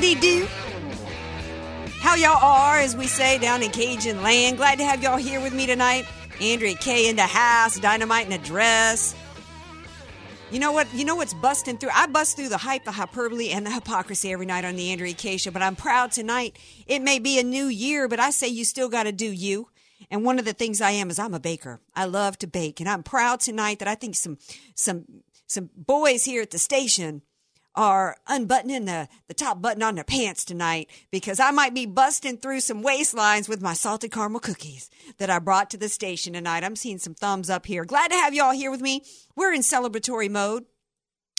Howdy do. How y'all are, as we say down in Cajun land. Glad to have y'all here with me tonight. Andrea Kaye in the house, dynamite in a dress. You know what? You know what's busting through? I bust through the hype, the hyperbole, and the hypocrisy every night on the Andrea Kaye show. But I'm proud tonight. It may be a new year, but I say you still got to do you. And one of the things I am is I'm a baker. I love to bake, and I'm proud tonight that I think some some some boys here at the station are unbuttoning the, the top button on their pants tonight because I might be busting through some waistlines with my salted caramel cookies that I brought to the station tonight. I'm seeing some thumbs up here. Glad to have y'all here with me. We're in celebratory mode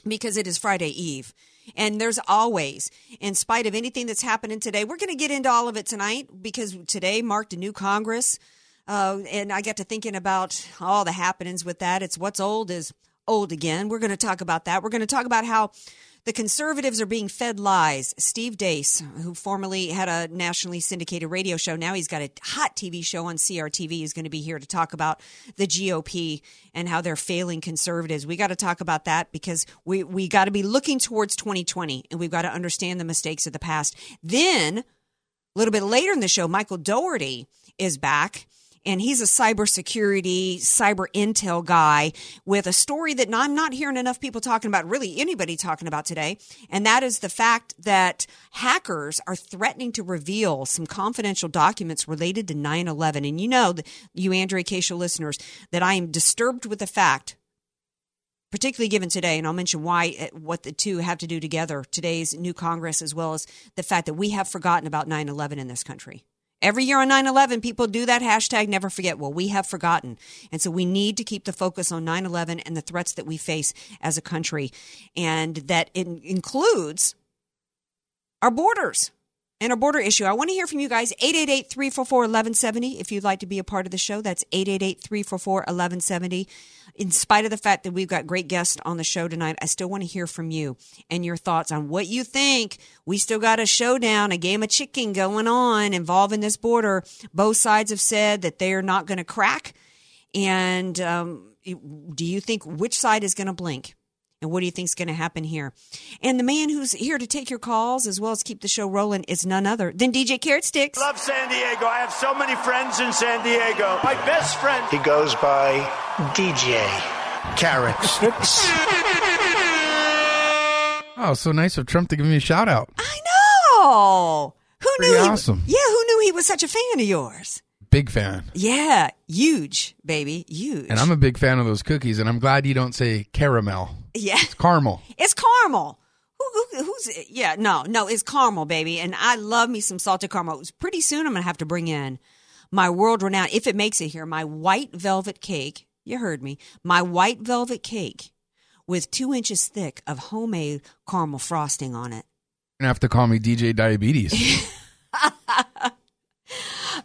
because it is Friday Eve. And there's always, in spite of anything that's happening today, we're going to get into all of it tonight because today marked a new Congress. Uh, and I got to thinking about all the happenings with that. It's what's old is old again. We're going to talk about that. We're going to talk about how the conservatives are being fed lies. Steve Deace, who formerly had a nationally syndicated radio show, now he's got a hot TV show on CRTV, is going to be here to talk about the GOP and how they're failing conservatives. We got to talk about that because we, we got to be looking towards 2020 and we've got to understand the mistakes of the past. Then, a little bit later in the show, Michael Dougherty is back and he's a cybersecurity, cyber intel guy with a story that I'm not hearing enough people talking about, really anybody talking about today. And that is the fact that hackers are threatening to reveal some confidential documents related to 9 11. And you know, you Andrea Acacia listeners, that I am disturbed with the fact particularly given today, and I'll mention why, uh, what the two have to do together today's new Congress, as well as the fact that we have forgotten about 9 11 in this country. Every year on 9 11, people do that hashtag never forget. Well, we have forgotten. And so we need to keep the focus on 9 11 and the threats that we face as a country. And that includes our borders and a border issue. I want to hear from you guys. 888 344 1170 if you'd like to be a part of the show. That's 888 344 1170 in spite of the fact that we've got great guests on the show tonight, I still want to hear from you and your thoughts on what you think. We still got a showdown, a game of chicken going on involving this border. Both sides have said that they are not going to crack. And um, do you think which side is going to blink? And what do you think is going to happen here? And the man who's here to take your calls as well as keep the show rolling is none other than DJ Carrot Sticks. Love San Diego. I have so many friends in San Diego. My best friend. He goes by DJ Carrot Sticks. Oh, so nice of Trump to give me a shout out. I know. Who Pretty knew? awesome. He, yeah, who knew he was such a fan of yours? Big fan. Yeah, huge, baby, huge. And I'm a big fan of those cookies, and I'm glad you don't say caramel. Yeah, It's caramel. it's caramel. Who, who, who's yeah? No, no, it's caramel, baby. And I love me some salted caramel. Pretty soon, I'm gonna have to bring in my world renowned, if it makes it here, my white velvet cake. You heard me. My white velvet cake with two inches thick of homemade caramel frosting on it. You're gonna have to call me DJ Diabetes.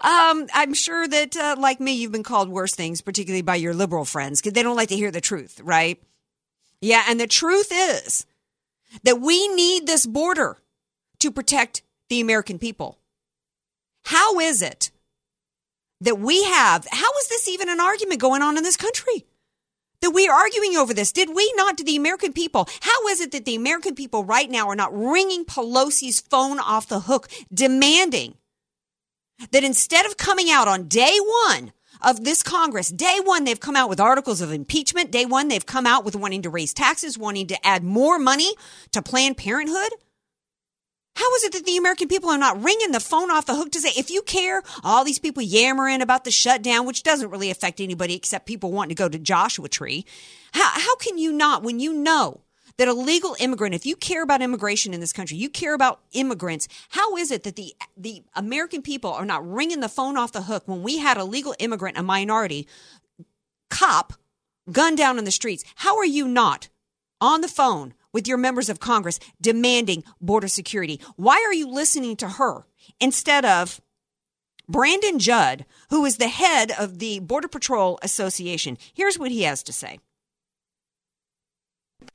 Um, I'm sure that, uh, like me, you've been called worse things, particularly by your liberal friends, because they don't like to hear the truth, right? Yeah, and the truth is that we need this border to protect the American people. How is it that we have, how is this even an argument going on in this country? That we are arguing over this. Did we not, to the American people, how is it that the American people right now are not ringing Pelosi's phone off the hook, demanding that instead of coming out on day one of this Congress, day one, they've come out with articles of impeachment. Day one, they've come out with wanting to raise taxes, wanting to add more money to Planned Parenthood. How is it that the American people are not ringing the phone off the hook to say, if you care, all these people yammering about the shutdown, which doesn't really affect anybody except people wanting to go to Joshua Tree. How, how can you not, when you know that a legal immigrant, if you care about immigration in this country, you care about immigrants, how is it that the the American people are not ringing the phone off the hook when we had a legal immigrant, a minority cop, gunned down in the streets? How are you not on the phone with your members of Congress demanding border security? Why are you listening to her instead of Brandon Judd, who is the head of the Border Patrol Association? Here's what he has to say.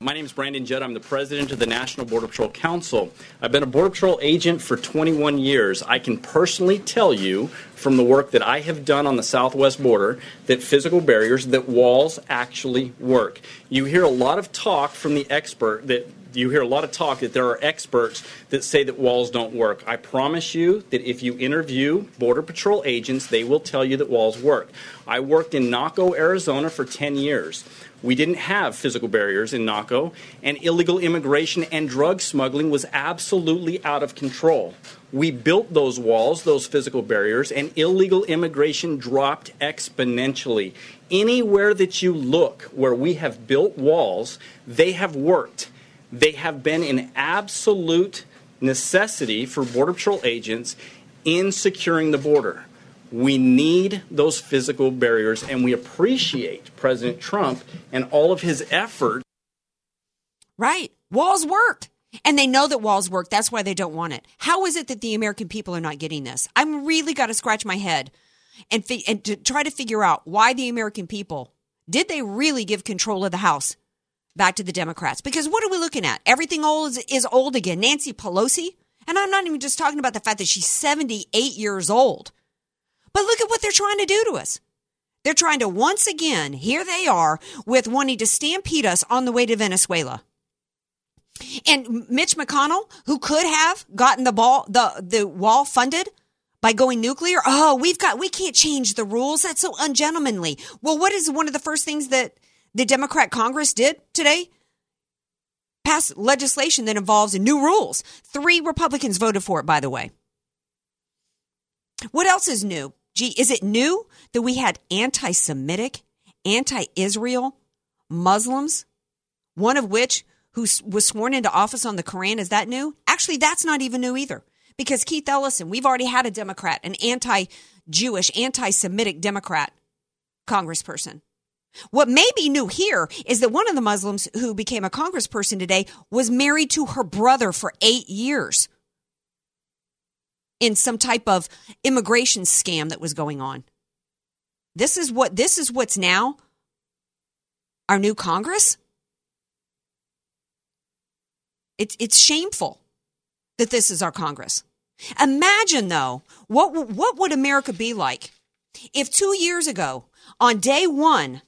My name is Brandon Judd. I'm the president of the National Border Patrol Council. I've been a Border Patrol agent for 21 years. I can personally tell you from the work that I have done on the southwest border that physical barriers, that walls actually work. You hear a lot of talk from the expert that you hear a lot of talk that there are experts that say that walls don't work. I promise you that if you interview Border Patrol agents, they will tell you that walls work. I worked in Naco, Arizona for 10 years. We didn't have physical barriers in Naco, and illegal immigration and drug smuggling was absolutely out of control. We built those walls, those physical barriers, and illegal immigration dropped exponentially. Anywhere that you look where we have built walls, they have worked. They have been an absolute necessity for Border Patrol agents in securing the border. We need those physical barriers, and we appreciate President Trump and all of his effort. Right. Walls work. And they know that walls work. That's why they don't want it. How is it that the American people are not getting this? I'm really got to scratch my head and, fi- and to try to figure out why the American people did they really give control of the House back to the Democrats? Because what are we looking at? Everything old is, is old again. Nancy Pelosi, and I'm not even just talking about the fact that she's 78 years old. But look at what they're trying to do to us. They're trying to once again, here they are with wanting to stampede us on the way to Venezuela. And Mitch McConnell, who could have gotten the ball, the, the wall funded by going nuclear. Oh, we've got, we can't change the rules. That's so ungentlemanly. Well, what is one of the first things that the Democrat Congress did today? Pass legislation that involves new rules. Three Republicans voted for it, by the way. What else is new? Gee, is it new that we had anti Semitic, anti Israel Muslims, one of which who was sworn into office on the Koran? Is that new? Actually, that's not even new either. Because Keith Ellison, we've already had a Democrat, an anti Jewish, anti Semitic Democrat congressperson. What may be new here is that one of the Muslims who became a congressperson today was married to her brother for eight years in some type of immigration scam that was going on. This is what this is what's now our new Congress. It's it's shameful that this is our Congress. Imagine though, what what would America be like if 2 years ago on day 1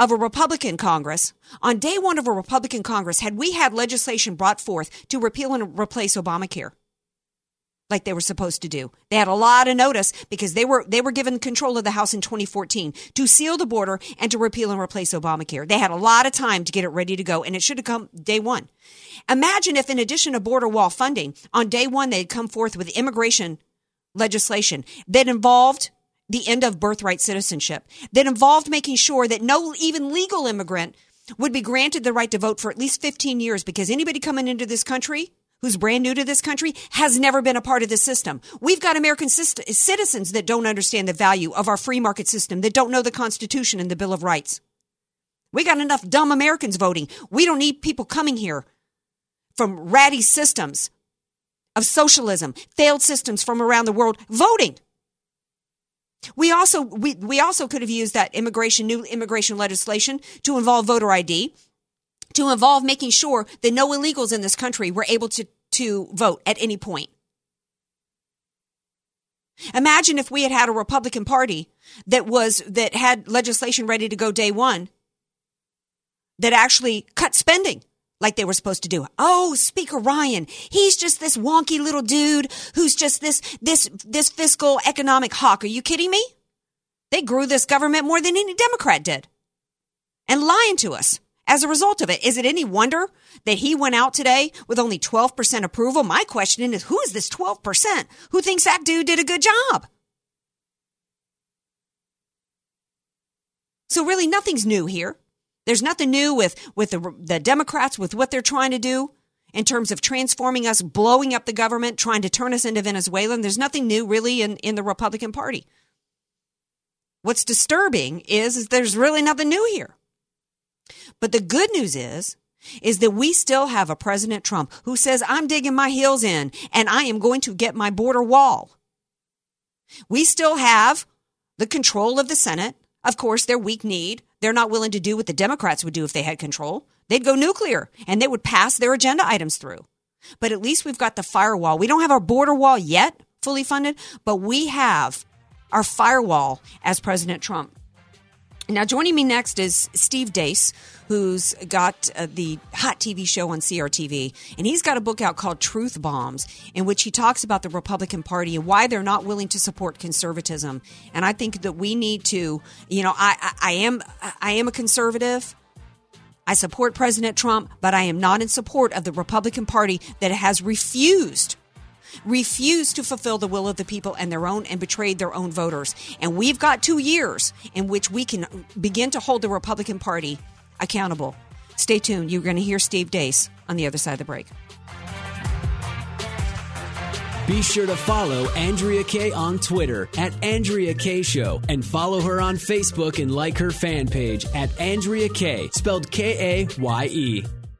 of a Republican Congress, on day 1 of a Republican Congress had we had legislation brought forth to repeal and replace Obamacare? Like they were supposed to do. They had a lot of notice because they were they were given control of the House in 2014 to seal the border and to repeal and replace Obamacare. They had a lot of time to get it ready to go, and it should have come day one. Imagine if, in addition to border wall funding, on day one they'd come forth with immigration legislation that involved the end of birthright citizenship, that involved making sure that no even legal immigrant would be granted the right to vote for at least 15 years because anybody coming into this country who's brand new to this country has never been a part of the system. We've got American citizens that don't understand the value of our free market system, that don't know the Constitution and the Bill of Rights. We got enough dumb Americans voting. We don't need people coming here from ratty systems of socialism, failed systems from around the world voting. We also we, we also could have used that immigration new immigration legislation to involve voter ID to involve making sure that no illegals in this country were able to, to vote at any point. Imagine if we had had a Republican Party that was, that had legislation ready to go day one that actually cut spending like they were supposed to do. Oh, Speaker Ryan, he's just this wonky little dude who's just this, this, this fiscal economic hawk. Are you kidding me? They grew this government more than any Democrat did and lying to us as a result of it. Is it any wonder that he went out today with only 12% approval? My question is, who is this 12%? Who thinks that dude did a good job? So really nothing's new here. There's nothing new with, with the, the Democrats, with what they're trying to do in terms of transforming us, blowing up the government, trying to turn us into Venezuela. There's nothing new really in, in the Republican Party. What's disturbing is, is there's really nothing new here. But the good news is, is that we still have a President Trump who says, I'm digging my heels in and I am going to get my border wall. We still have the control of the Senate. Of course, they're weak kneed. They're not willing to do what the Democrats would do if they had control. They'd go nuclear and they would pass their agenda items through. But at least we've got the firewall. We don't have our border wall yet fully funded, but we have our firewall as President Trump. Now, joining me next is Steve Deace, who's got uh, the hot TV show on CRTV, and he's got a book out called Truth Bombs, in which he talks about the Republican Party and why they're not willing to support conservatism. And I think that we need to, you know, I, I, I am I am a conservative. I support President Trump, but I am not in support of the Republican Party that has refused refused to fulfill the will of the people and their own and betrayed their own voters. And we've got two years in which we can begin to hold the Republican Party accountable. Stay tuned. You're going to hear Steve Deace on the other side of the break. Be sure to follow Andrea Kaye on Twitter at Andrea Kaye Show and follow her on Facebook and like her fan page at Andrea Kaye, spelled K A Y E.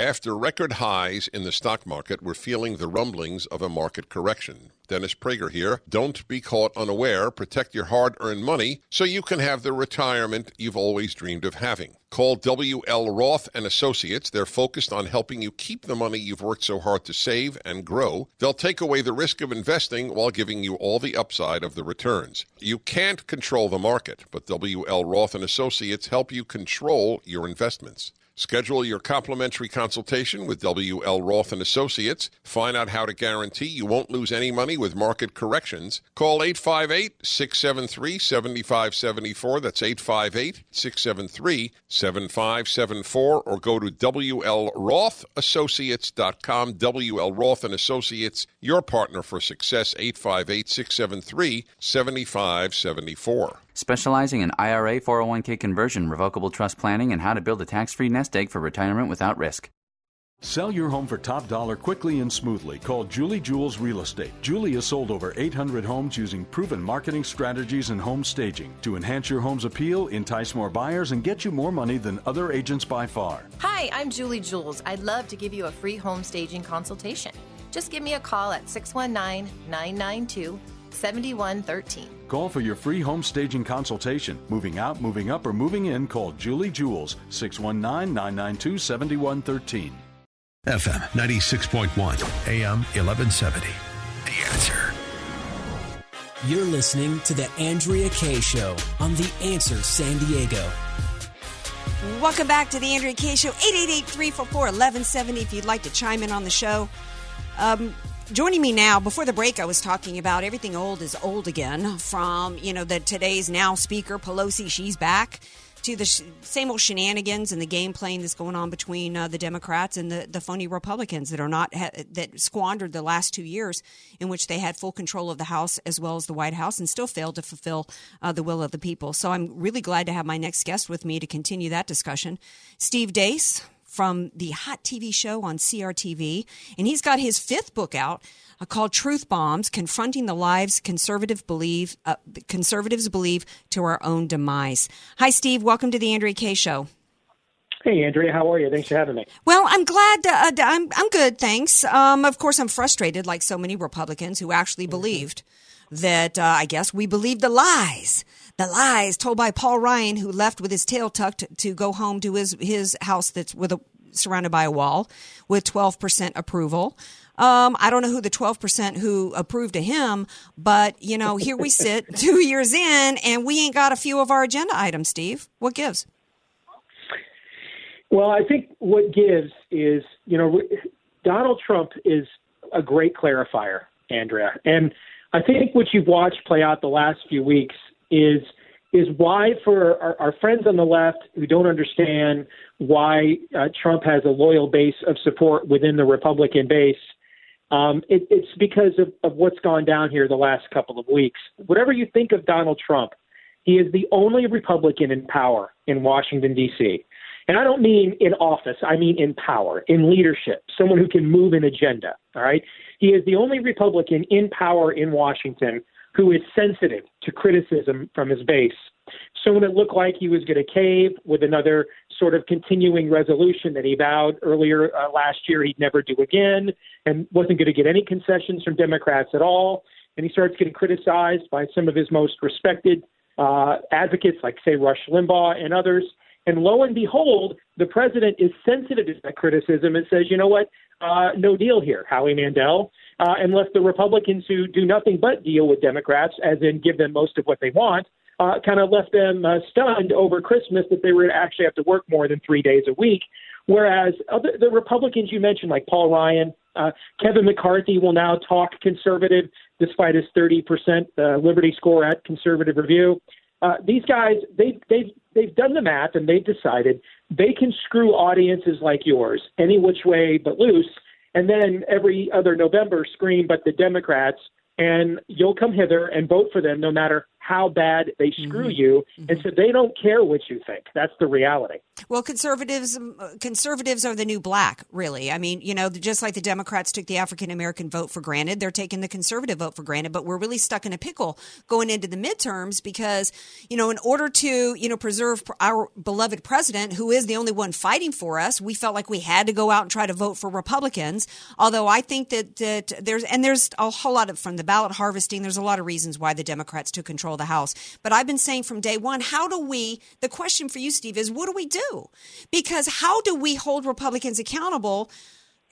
After record highs in the stock market, we're feeling the rumblings of a market correction. Dennis Prager here. Don't be caught unaware. Protect your hard earned money so you can have the retirement you've always dreamed of having. Call WL Roth and Associates. They're focused on helping you keep the money you've worked so hard to save and grow. They'll take away the risk of investing while giving you all the upside of the returns. You can't control the market, but WL Roth and Associates help you control your investments. Schedule your complimentary consultation with WL Roth and Associates. Find out how to guarantee you won't lose any money with market corrections. Call 858-673-7574. That's 858-673-7574 or go to WLRothAssociates.com. WL Roth and Associates, your partner for success 858-673-7574. Specializing in IRA, 401k conversion, revocable trust planning, and how to build a tax free nest egg for retirement without risk. Sell your home for top dollar quickly and smoothly. Call Julie Jules Real Estate. Julie has sold over 800 homes using proven marketing strategies and home staging to enhance your home's appeal, entice more buyers, and get you more money than other agents by far. Hi, I'm Julie Jules. I'd love to give you a free home staging consultation. Just give me a call at 619 992 7113. Call for your free home staging consultation. Moving out, moving up, or moving in, call Julie Jules, 619 992 7113. FM 96.1, AM 1170. The answer. You're listening to the Andrea Kaye Show on The Answer San Diego. Welcome back to the Andrea Kaye Show, 888-344-1170 if you'd like to chime in on the show. Um, joining me now, before the break, I was talking about everything old is old again from, you know, the today's now speaker, Pelosi, she's back to the sh- same old shenanigans and the game playing that's going on between uh, the Democrats and the, the phony Republicans that are not ha- that squandered the last two years in which they had full control of the House as well as the White House and still failed to fulfill uh, the will of the people. So I'm really glad to have my next guest with me to continue that discussion. Steve Deace from the hot TV show on CRTV. And he's got his fifth book out uh, called Truth Bombs Confronting the Lives Conservative Believe, uh, Conservatives Believe to Our Own Demise. Hi, Steve. Welcome to the Andrea Kaye Show. Hey, Andrea, how are you? Thanks for having me. Well, I'm glad. Uh, I'm I'm good, thanks. Um, of course, I'm frustrated, like so many Republicans who actually mm-hmm. believed that. Uh, I guess we believed the lies, the lies told by Paul Ryan, who left with his tail tucked to go home to his his house that's with a surrounded by a wall with 12% approval. Um, I don't know who the 12% who approved of him, but you know, here we sit two years in and we ain't got a few of our agenda items, Steve. What gives? Well, I think what gives is, you know, Donald Trump is a great clarifier, Andrea. And I think what you've watched play out the last few weeks is is why for our, our friends on the left who don't understand why uh, Trump has a loyal base of support within the Republican base, um, it, it's because of, of what's gone down here the last couple of weeks. Whatever you think of Donald Trump, he is the only Republican in power in Washington, D.C. And I don't mean in office, I mean in power, in leadership, someone who can move an agenda. All right. He is the only Republican in power in Washington who is sensitive to criticism from his base. So when it looked like he was going to cave with another sort of continuing resolution that he vowed earlier uh, last year he'd never do again and wasn't going to get any concessions from Democrats at all, and he starts getting criticized by some of his most respected uh, advocates like, say, Rush Limbaugh and others. And lo and behold, the president is sensitive to that criticism and says, you know what, uh, no deal here, Howie Mandel. Uh, unless the Republicans who do nothing but deal with Democrats, as in give them most of what they want, uh, kind of left them uh, stunned over Christmas that they were going to actually have to work more than three days a week. Whereas other, the Republicans you mentioned, like Paul Ryan, uh, Kevin McCarthy, will now talk conservative despite his 30% uh, Liberty score at Conservative Review. Uh, these guys, they've they've they've done the math and they've decided they can screw audiences like yours any which way but loose, and then every other November scream, but the Democrats, and you'll come hither and vote for them no matter how bad they screw mm-hmm. you, and mm-hmm. so they don't care what you think. That's the reality. Well, conservatives conservatives are the new black, really. I mean, you know, just like the Democrats took the African American vote for granted, they're taking the conservative vote for granted. But we're really stuck in a pickle going into the midterms because, you know, in order to you know preserve our beloved president, who is the only one fighting for us, we felt like we had to go out and try to vote for Republicans. Although I think that that there's and there's a whole lot of from the ballot harvesting. There's a lot of reasons why the Democrats took control the House. But I've been saying from day one, how do we, the question for you, Steve, is what do we do? Because how do we hold Republicans accountable?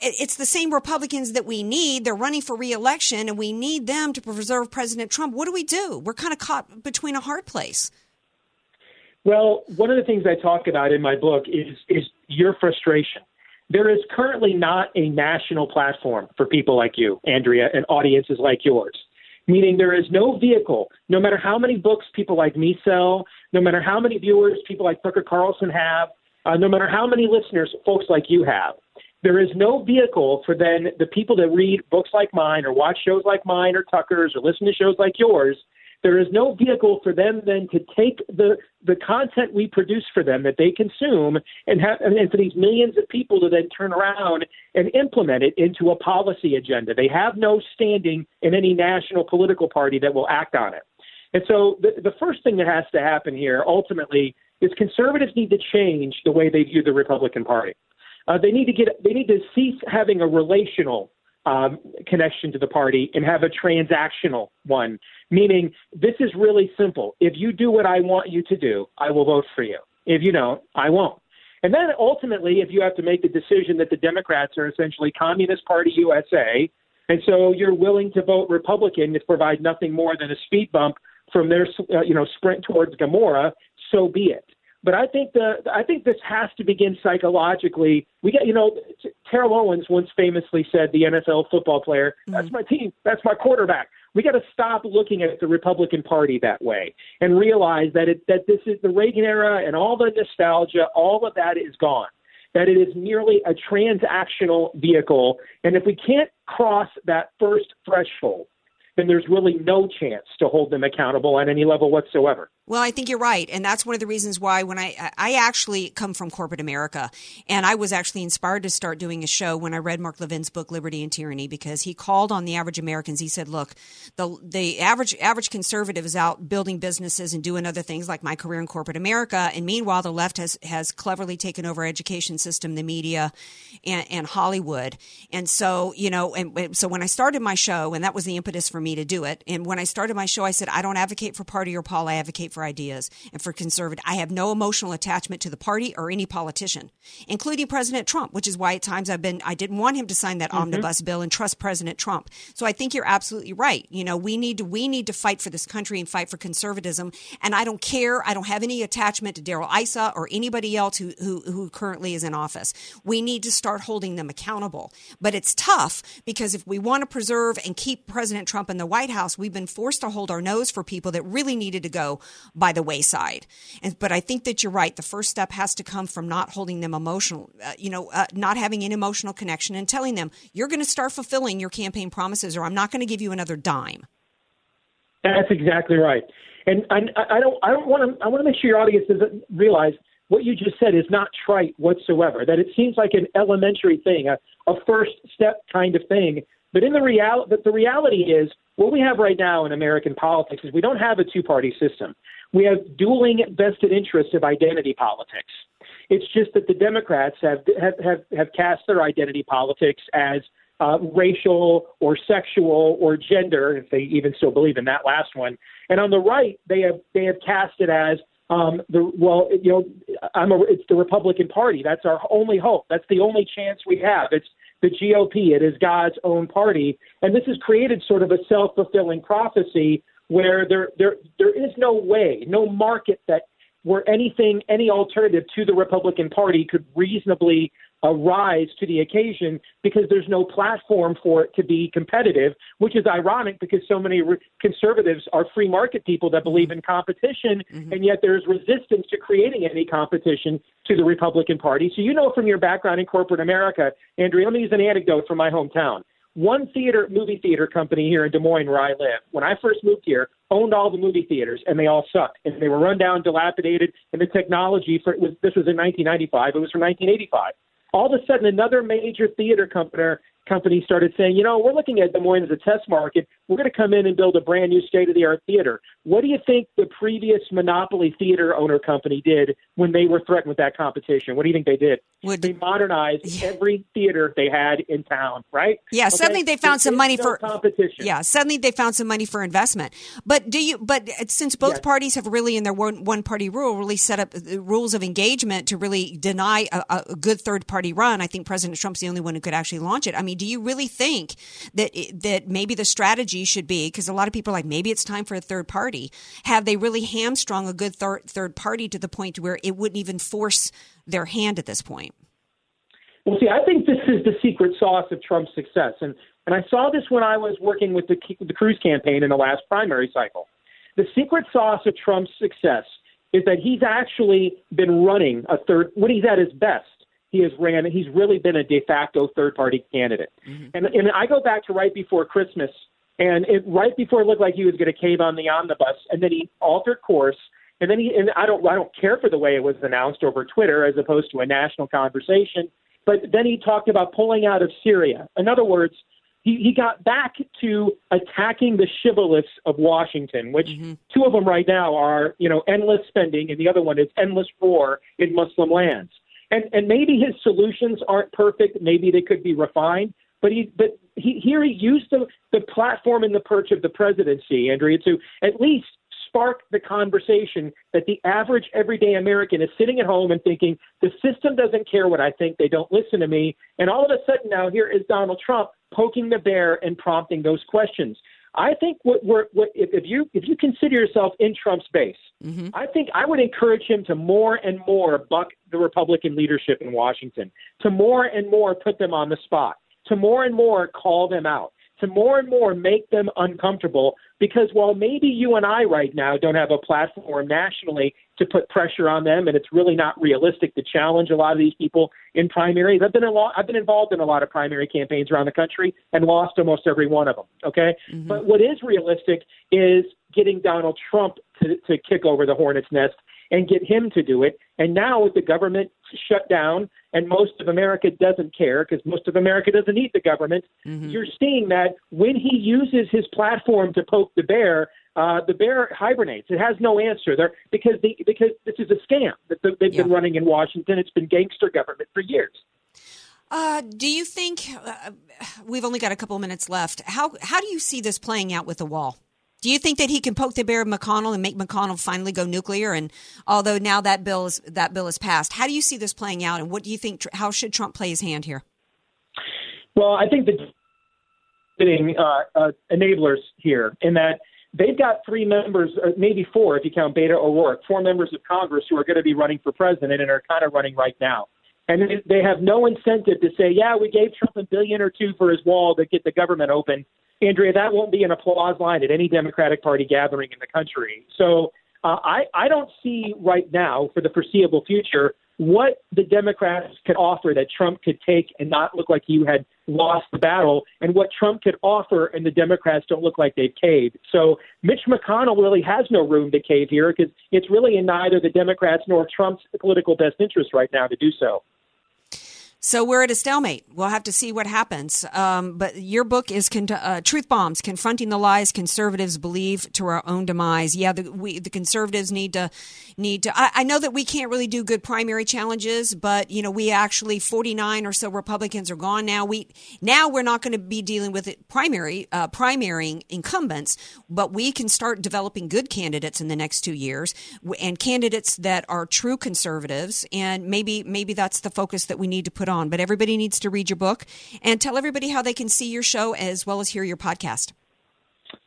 It's the same Republicans that we need. They're running for reelection, and we need them to preserve President Trump. What do we do? We're kind of caught between a hard place. Well, one of the things I talk about in my book is is your frustration. There is currently not a national platform for people like you, Andrea, and audiences like yours meaning there is no vehicle, no matter how many books people like me sell, no matter how many viewers people like Tucker Carlson have, uh, no matter how many listeners folks like you have, there is no vehicle for then the people that read books like mine or watch shows like mine or Tucker's or listen to shows like yours there is no vehicle for them then to take the the content we produce for them that they consume and have and for these millions of people to then turn around and implement it into a policy agenda. They have no standing in any national political party that will act on it. And so the, the first thing that has to happen here ultimately is conservatives need to change the way they view the Republican Party. Uh, they need to get they need to cease having a relational um, connection to the party and have a transactional one, meaning this is really simple. If you do what I want you to do, I will vote for you. If you don't, I won't. And then ultimately, if you have to make the decision that the Democrats are essentially Communist Party USA, and so you're willing to vote Republican to provide nothing more than a speed bump from their uh, you know sprint towards Gomorrah, so be it. But I think the I think this has to begin psychologically. We get you know Terrell Owens once famously said the NFL football player that's mm-hmm. my team that's my quarterback. We got to stop looking at the Republican Party that way and realize that it that this is the Reagan era and all the nostalgia, all of that is gone. That it is merely a transactional vehicle, and if we can't cross that first threshold, then there's really no chance to hold them accountable at any level whatsoever. Well, I think you're right, and that's one of the reasons why when I I actually come from corporate America, and I was actually inspired to start doing a show when I read Mark Levin's book Liberty and Tyranny because he called on the average Americans. He said, "Look, the the average average conservative is out building businesses and doing other things like my career in corporate America, and meanwhile the left has has cleverly taken over education system, the media, and, and Hollywood. And so you know, and so when I started my show, and that was the impetus for me to do it, and when I started my show, I said I don't advocate for party or Paul, I advocate for for ideas and for conservative. I have no emotional attachment to the party or any politician, including President Trump, which is why at times I've been, I didn't want him to sign that mm-hmm. omnibus bill and trust President Trump. So I think you're absolutely right. You know, we need to, we need to fight for this country and fight for conservatism. And I don't care. I don't have any attachment to Darrell Issa or anybody else who, who, who currently is in office. We need to start holding them accountable. But it's tough because if we want to preserve and keep President Trump in the White House, we've been forced to hold our nose for people that really needed to go by the wayside. And, but I think that you're right. The first step has to come from not holding them emotional, uh, you know, uh, not having an emotional connection and telling them you're going to start fulfilling your campaign promises or I'm not going to give you another dime. That's exactly right. And I, I don't, I don't want to, I want to make sure your audience doesn't realize what you just said is not trite whatsoever. That it seems like an elementary thing, a, a first step kind of thing. But in the reality, the reality is what we have right now in American politics is we don't have a two party system. We have dueling vested interests of identity politics. It's just that the Democrats have have have, have cast their identity politics as uh, racial or sexual or gender, if they even still believe in that last one. And on the right, they have they have cast it as um, the well, you know, I'm a, it's the Republican Party. That's our only hope. That's the only chance we have. It's the GOP. It is God's own party, and this has created sort of a self fulfilling prophecy where there there there is no way, no market that where anything, any alternative to the Republican Party could reasonably uh, rise to the occasion because there's no platform for it to be competitive, which is ironic because so many re- conservatives are free market people that believe in competition, mm-hmm. and yet there's resistance to creating any competition to the Republican Party. So you know from your background in corporate America, Andrea, let me use an anecdote from my hometown one theater movie theater company here in Des Moines where I live, when I first moved here, owned all the movie theaters and they all sucked and they were run down, dilapidated, and the technology for it was this was in 1995. It was from 1985. All of a sudden, another major theater company companies started saying, you know, we're looking at Des Moines as a test market. We're going to come in and build a brand new state of the art theater. What do you think the previous monopoly theater owner company did when they were threatened with that competition? What do you think they did? Would, they modernized yeah. every theater they had in town, right? Yeah, okay? suddenly they found some money no for competition. Yeah, suddenly they found some money for investment. But do you? But since both yes. parties have really, in their one, one party rule, really set up rules of engagement to really deny a, a good third party run, I think President Trump's the only one who could actually launch it. I mean, do you really think that that maybe the strategy should be because a lot of people are like maybe it's time for a third party? Have they really hamstrung a good third third party to the point where it wouldn't even force their hand at this point? Well, see, I think this is the secret sauce of Trump's success, and and I saw this when I was working with the the Cruz campaign in the last primary cycle. The secret sauce of Trump's success is that he's actually been running a third when he's at his best he has ran. He's really been a de facto third party candidate. Mm-hmm. And and I go back to right before Christmas, and it, right before it looked like he was going to cave on the omnibus, and then he altered course. And then he and I don't I don't care for the way it was announced over Twitter as opposed to a national conversation. But then he talked about pulling out of Syria. In other words, he, he got back to attacking the shibboleths of Washington, which mm-hmm. two of them right now are, you know, endless spending, and the other one is endless war in Muslim lands. And and maybe his solutions aren't perfect. Maybe they could be refined. But he but he here he used the the platform and the perch of the presidency, Andrea, to at least spark the conversation that the average everyday American is sitting at home and thinking the system doesn't care what I think, they don't listen to me, and all of a sudden now here is Donald Trump poking the bear and prompting those questions. I think what we're what, if, if you if you consider yourself in Trump's base, mm-hmm. I think I would encourage him to more and more buck the Republican leadership in Washington, to more and more put them on the spot, to more and more call them out, to more and more make them uncomfortable because while maybe you and I right now don't have a platform nationally to put pressure on them, and it's really not realistic to challenge a lot of these people in primaries. I've been a lot, I've been involved in a lot of primary campaigns around the country and lost almost every one of them. Okay, mm-hmm. but what is realistic is getting Donald Trump to, to kick over the hornet's nest and get him to do it. And now with the government shut down and most of America doesn't care because most of America doesn't need the government, mm-hmm. you're seeing that when he uses his platform to poke the bear, uh, the bear hibernates. It has no answer there because the because this is a scam that they've yeah. been running in Washington. It's been gangster government for years. Uh, do you think uh, we've only got a couple of minutes left? How how do you see this playing out with the wall? Do you think that he can poke the bear of McConnell and make McConnell finally go nuclear? And although now that bill is that bill is passed, how do you see this playing out? And what do you think? How should Trump play his hand here? Well, I think the uh, uh, enablers here in that they've got three members, or maybe four if you count Beto O'Rourke, four members of Congress who are going to be running for president and are kind of running right now. And they have no incentive to say, yeah, we gave Trump a billion or two for his wall to get the government open Andrea, that won't be an applause line at any Democratic Party gathering in the country. So uh, I, I don't see right now, for the foreseeable future, what the Democrats could offer that Trump could take and not look like you had lost the battle, and what Trump could offer and the Democrats don't look like they've caved. So Mitch McConnell really has no room to cave here because it's really in neither the Democrats nor Trump's political best interest right now to do so. So we're at a stalemate. We'll have to see what happens. Um, but your book is con- uh, Truth Bombs: Confronting the Lies Conservatives Believe to Our Own Demise. Yeah, the, we, the conservatives need to need to. I, I, know that we can't really do good primary challenges, but you know we actually 49 or so Republicans are gone now. We now we're not going to be dealing with it primary uh, incumbents, but we can start developing good candidates in the next two years and candidates that are true conservatives. And maybe maybe that's the focus that we need to put put on. But everybody needs to read your book and tell everybody how they can see your show as well as hear your podcast.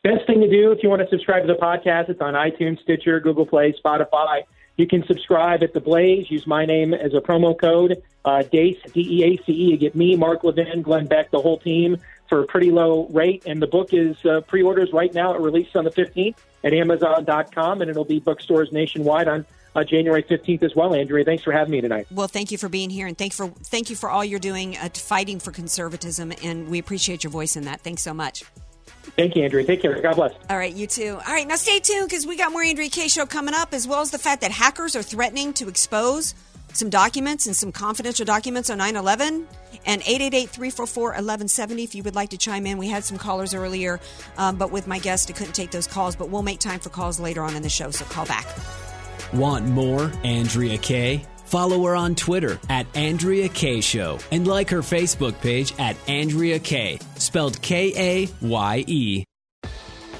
Best thing to do if you want to subscribe to the podcast, it's on iTunes, Stitcher, Google Play, Spotify. You can subscribe at The Blaze. Use my name as a promo code, uh, DEACE, D-E-A-C-E. You get me, Mark Levin, Glenn Beck, the whole team for a pretty low rate. And the book is uh, pre-orders right now. It released on the 15th at Amazon.com, and it'll be bookstores nationwide on uh, January 15th as well. Andrea, thanks for having me tonight. Well, thank you for being here, and thank for thank you for all you're doing uh, fighting for conservatism, and we appreciate your voice in that. Thanks so much. Thank you, Andrea. Take care. God bless. All right, you too. All right, now stay tuned because we got more Andrea Kaye show coming up, as well as the fact that hackers are threatening to expose some documents and some confidential documents on 9 11 and 888 344 1170 if you would like to chime in. We had some callers earlier, um, but with my guest, I couldn't take those calls, but we'll make time for calls later on in the show, so call back. Want more Andrea Kaye? Follow her on Twitter at Andrea Kaye Show and like her Facebook page at Andrea Kaye, spelled K A Y E.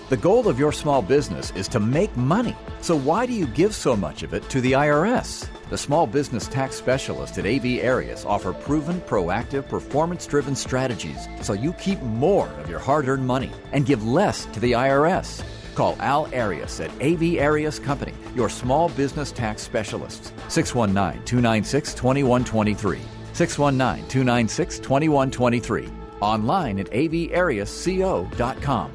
The goal of your small business is to make money. So why do you give so much of it to the IRS? The small business tax specialists at AV Arias offer proven, proactive, performance driven strategies so you keep more of your hard earned money and give less to the IRS. Call Al Arias at AV Arias Company, your small business tax specialists. 619 296 2123. 619 296 2123. Online at avariasco.com.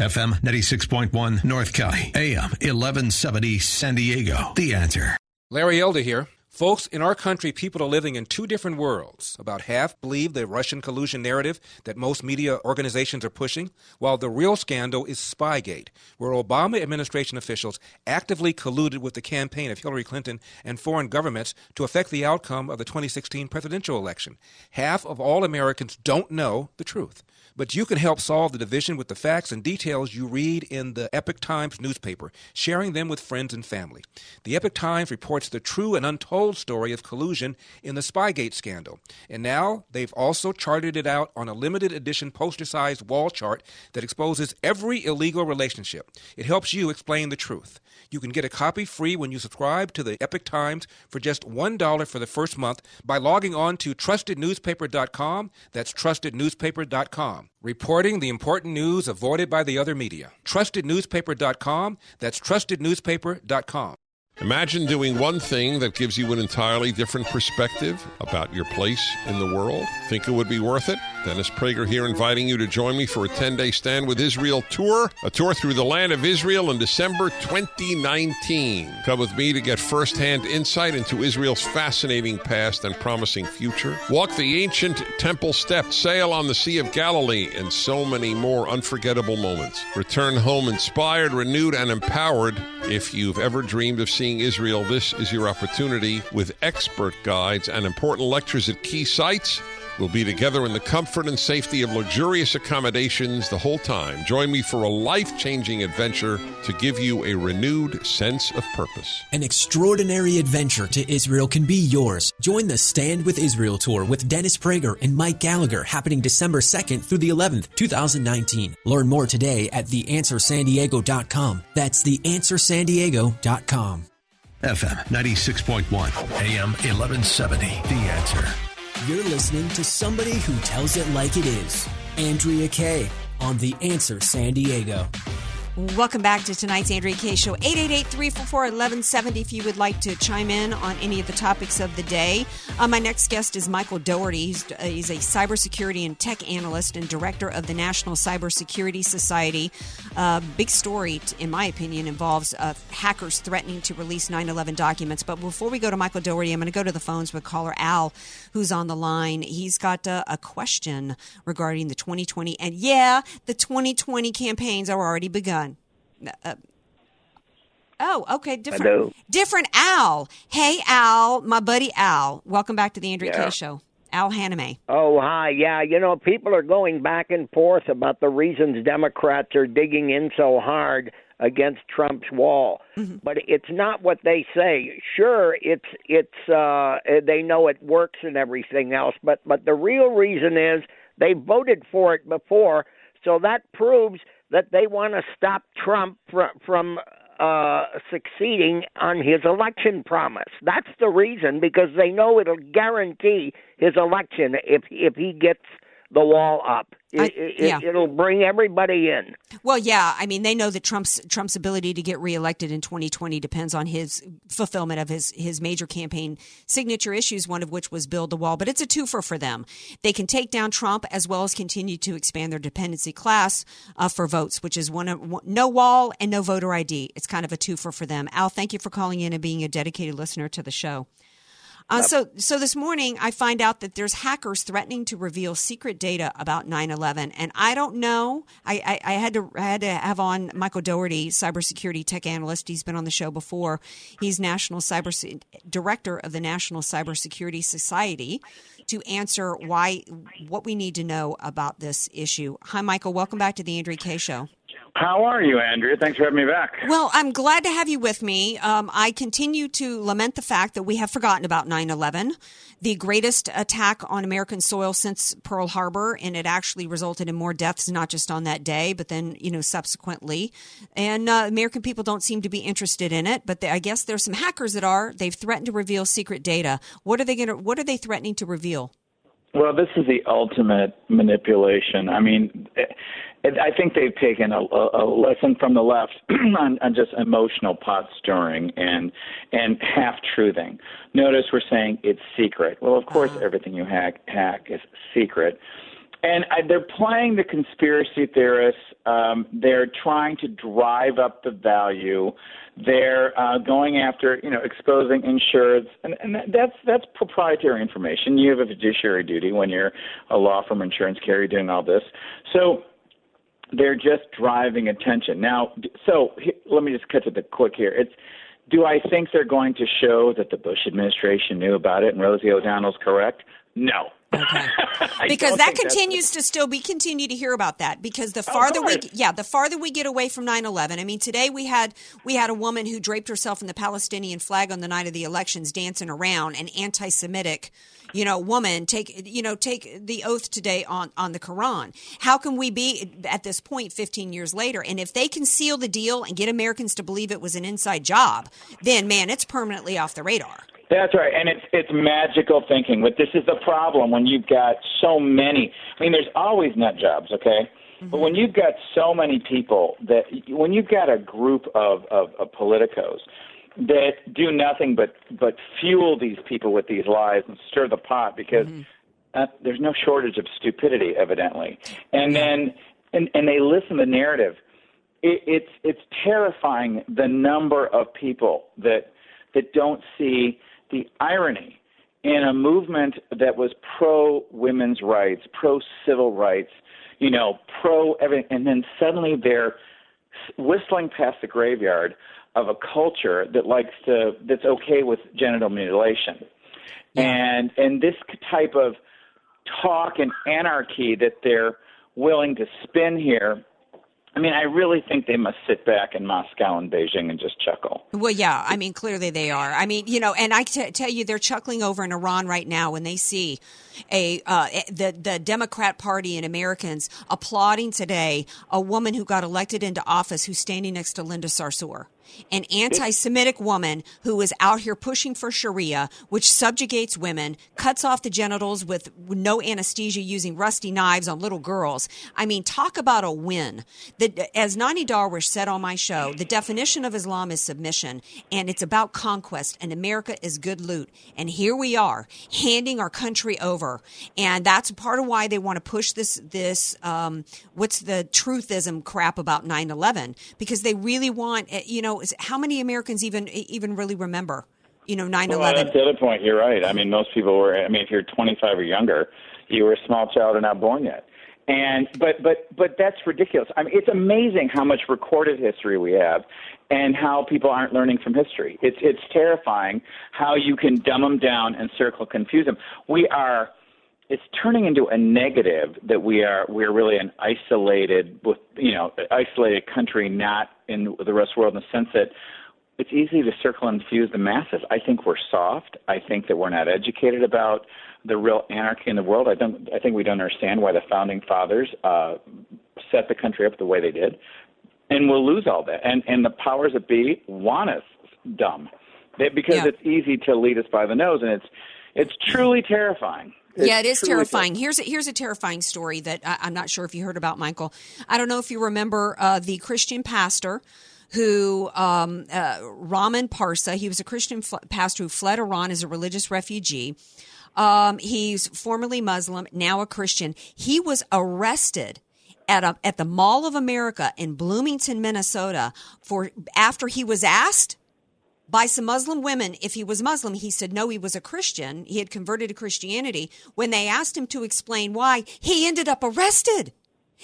FM 96.1 North County, AM 1170 San Diego. The answer. Larry Elder here. Folks, in our country, people are living in two different worlds. About half believe the Russian collusion narrative that most media organizations are pushing, while the real scandal is Spygate, where Obama administration officials actively colluded with the campaign of Hillary Clinton and foreign governments to affect the outcome of the 2016 presidential election. Half of all Americans don't know the truth. But you can help solve the division with the facts and details you read in the Epoch Times newspaper, sharing them with friends and family. The Epoch Times reports the true and untold story of collusion in the Spygate scandal. And now they've also charted it out on a limited edition poster sized wall chart that exposes every illegal relationship. It helps you explain the truth. You can get a copy free when you subscribe to the Epoch Times for just $1 for the first month by logging on to trustednewspaper.com. That's trustednewspaper.com. Reporting the important news avoided by the other media. Trustednewspaper.com. That's trustednewspaper.com. Imagine doing one thing that gives you an entirely different perspective about your place in the world. Think it would be worth it? Dennis Prager here, inviting you to join me for a 10 day Stand with Israel tour, a tour through the land of Israel in December 2019. Come with me to get firsthand insight into Israel's fascinating past and promising future. Walk the ancient temple steps, sail on the Sea of Galilee, and so many more unforgettable moments. Return home inspired, renewed, and empowered. If you've ever dreamed of seeing Israel, this is your opportunity with expert guides and important lectures at key sites. We'll be together in the comfort and safety of luxurious accommodations the whole time. Join me for a life changing adventure to give you a renewed sense of purpose. An extraordinary adventure to Israel can be yours. Join the Stand with Israel tour with Dennis Prager and Mike Gallagher happening December 2nd through the 11th, 2019. Learn more today at theanswersandiego.com. That's theanswersandiego.com. FM 96.1, AM 1170. The answer. You're listening to somebody who tells it like it is. Andrea Kaye on The Answer San Diego. Welcome back to tonight's Andrea Kaye Show. 888-344-1170 if you would like to chime in on any of the topics of the day. Uh, my next guest is Michael Dougherty. He's, uh, he's a cybersecurity and tech analyst and director of the National Cybersecurity Society. Uh, big story, in my opinion, involves uh, hackers threatening to release 9-11 documents. But before we go to Michael Dougherty, I'm going to go to the phones with caller Al, who's on the line. He's got uh, a question regarding the 2020. And yeah, the 2020 campaigns are already begun. Uh, oh, okay, different, Hello. different Al. Hey, Al, my buddy Al. Welcome back to the Andrea Yeah. Kaye Show. Al Haname. Oh, hi. Yeah, you know, people are going back and forth about the reasons Democrats are digging in so hard against Trump's wall. But it's not what they say. Sure, it's it's uh they know it works and everything else, but but the real reason is they voted for it before, so that proves that they want to stop Trump from from uh, succeeding on his election promise. That's the reason because they know it'll guarantee his election if if he gets the wall up. I- it, yeah. It'll bring everybody in. Well, yeah, I mean, they know that Trump's Trump's ability to get reelected in 2020 depends on his fulfillment of his his major campaign signature issues, one of which was build the wall. But it's a twofer for them. They can take down Trump as well as continue to expand their dependency class uh, for votes, which is one of one, no wall and no voter ID. It's kind of a twofer for them. Al, thank you for calling in and being a dedicated listener to the show. Uh, so, so this morning I find out that there's hackers threatening to reveal secret data about 9/11, and I don't know. I, I, I had to I had to have on Michael Dougherty, cybersecurity tech analyst. He's been on the show before. He's national cyber director of the National Cybersecurity Society to answer why what we need to know about this issue. Hi, Michael. Welcome back to the Andrea Kaye Show. How are you, Andrea? Thanks for having me back. Well, I'm glad to have you with me. Um, I continue to lament the fact that we have forgotten about 9 11, the greatest attack on American soil since Pearl Harbor, and it actually resulted in more deaths, not just on that day, but then, you know, subsequently. And uh, American people don't seem to be interested in it, but they, I guess there's some hackers that are. They've threatened to reveal secret data. What are they going to, what are they threatening to reveal? Well, this is the ultimate manipulation. I mean, I think they've taken a, a lesson from the left on, on just emotional pot stirring and and half truthing. Notice we're saying it's secret. Well, of course, everything you hack hack is secret. And I, they're playing the conspiracy theorists. Um, they're trying to drive up the value. They're uh, going after, you know, exposing insureds, and, and that's that's proprietary information. You have a fiduciary duty when you're a law firm insurance carrier doing all this. So they're just driving attention. Now, so let me just cut to the quick here. It's do I think they're going to show that the Bush administration knew about it and Rosie O'Donnell's correct? No. I because that continues to still be continue to hear about that because the farther we yeah the farther we get away from 9/11 I mean today we had we had a woman who draped herself in the Palestinian flag on the night of the elections dancing around an anti-semitic you know woman. Take you know take the oath today on on the Quran. How can we be at this point 15 years later? And if they can seal the deal and get Americans to believe it was an inside job then man it's permanently off the radar That's right, and it's it's magical thinking. But this is the problem when you've got so many. I mean, there's always nut jobs, okay? But when you've got so many people that when you've got a group of, of, of politicos that do nothing but but fuel these people with these lies and stir the pot because uh, there's no shortage of stupidity, evidently. And then, and, and they listen to the narrative. It, it's it's terrifying the number of people that that don't see the irony in a movement that was pro women's rights, pro civil rights, you know, pro everything, and then suddenly they're whistling past the graveyard of a culture that likes to that's okay with genital mutilation. And and this type of talk and anarchy that they're willing to spin here I mean, I really think they must sit back in Moscow and Beijing and just chuckle. Well, yeah. I mean, clearly they are. I mean, you know, and I t- tell you, they're chuckling over in Iran right now when they see a uh, the the Democrat Party and Americans applauding today a woman who got elected into office who's standing next to Linda Sarsour an anti Semitic woman who is out here pushing for Sharia, which subjugates women, cuts off the genitals with no anesthesia using rusty knives on little girls. I mean, talk about a win. The, as Nonie Darwish said on my show, the definition of Islam is submission, and it's about conquest, and America is good loot. And here we are, handing our country over. And that's part of why they want to push this, this um, what's the truthism crap about 9 11, because they really want, eh, you know, how many Americans even even really remember? You know, 9 Well, 11. that's the other point. You're right. I mean, most people were. I mean, if you're 25 or younger, you were a small child and not born yet. And but but but that's ridiculous. I mean, it's amazing how much recorded history we have, and how people aren't learning from history. It's it's terrifying how you can dumb them down and circle confuse them. We are. It's turning into a negative that we are we're really an isolated with you know isolated country, not in the rest of the world, in the sense that it's easy to circle and fuse the masses. I think we're soft. I think that we're not educated about the real anarchy in the world. I don't. I think we don't understand why the founding fathers uh, set the country up the way they did, and we'll lose all that. And and the powers that be want us dumb, they, because Yeah. it's easy to lead us by the nose, and it's it's truly terrifying. It's yeah, it is terrifying. Here's a, here's a terrifying story that I, I'm not sure if you heard about, Michael. I don't know if you remember uh, the Christian pastor who um, uh, Ramin Parsa. He was a Christian fl- pastor who fled Iran as a religious refugee. Um, he's formerly Muslim, now a Christian. He was arrested at a, at the Mall of America in Bloomington, Minnesota, for after he was asked by some Muslim women if he was Muslim. He said no, he was a Christian. He had converted to Christianity. When they asked him to explain why, he ended up arrested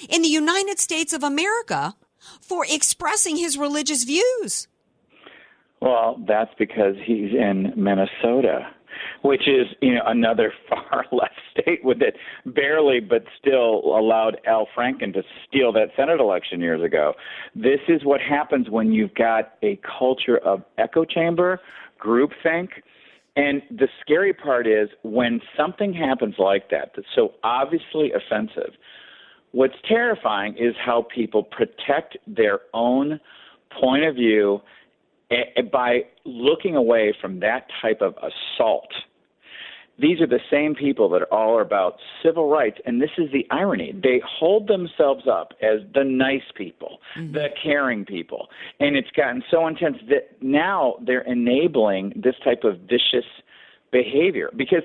in the United States of America for expressing his religious views. Well, that's because he's in Minnesota, which is you know another far left state with it barely, but still allowed Al Franken to steal that Senate election years ago. This is what happens when you've got a culture of echo chamber, groupthink. And the scary part is when something happens like that, that's so obviously offensive, what's terrifying is how people protect their own point of view eh, by looking away from that type of assault. These are the same people that are all about civil rights, and this is the irony. They hold themselves up as the nice people, the caring people, and it's gotten so intense that now they're enabling this type of vicious behavior. Because,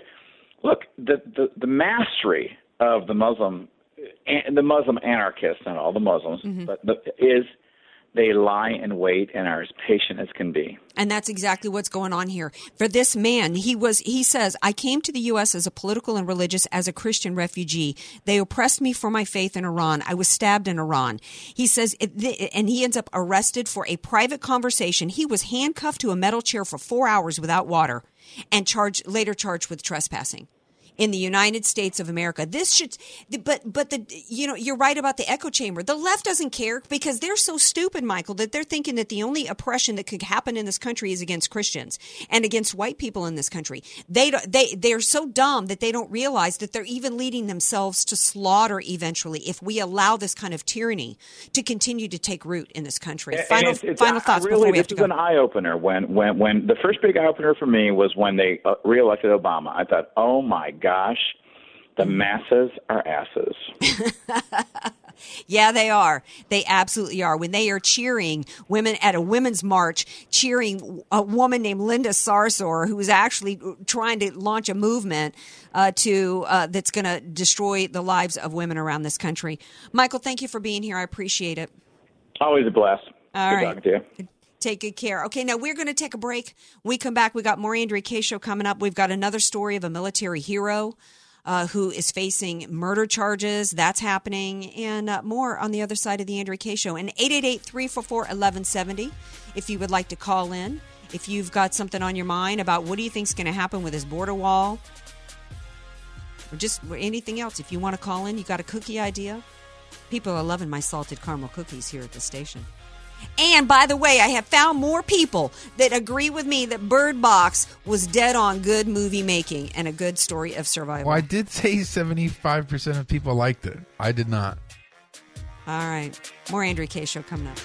look, the the, the mastery of the Muslim, and the Muslim anarchists, and all the Muslims, mhm but the, is they lie in wait and are as patient as can be. And that's exactly what's going on here. For this man, he was he says, "I came to the US as a political and religious as a Christian refugee. They oppressed me for my faith in Iran. I was stabbed in Iran." He says and he ends up arrested for a private conversation. He was handcuffed to a metal chair for 4 hours without water and charged later charged with trespassing in the United States of America. This should, but but the you know you're right about the echo chamber. The left doesn't care because they're so stupid, Michael, that they're thinking that the only oppression that could happen in this country is against Christians and against white people in this country. They don't- they they're so dumb that they don't realize that they're even leading themselves to slaughter eventually if we allow this kind of tyranny to continue to take root in this country. Final it's, it's, final thoughts really, before we have this to go. an eye opener. When when when the first big eye opener for me was when they uh, reelected Obama. I thought, oh my gosh, the Mm-hmm. masses are asses. Yeah, they are. They absolutely are. When they are cheering women at a women's march, cheering a woman named Linda Sarsour, who is actually trying to launch a movement uh, to uh, that's going to destroy the lives of women around this country. Michael, thank you for being here. I appreciate it. Always a blast. All Good right. Take good care. Okay, now we're going to take a break. We come back, we got more Andrea Kaye show coming up. We've got another story of a military hero uh, who is facing murder charges. That's happening, and uh, more on the other side of the Andrea Kaye show. And 888-344-1170 if you would like to call in. If you've got something on your mind about what do you think is going to happen with this border wall, or just anything else, if you want to call in, you got a cookie idea. People are loving my salted caramel cookies here at the station. And by the way, I have found more people that agree with me that Bird Box was dead on good movie making and a good story of survival. Well, I did say 75% of people liked it. I did not. All right. More Andrea Kaye show coming up.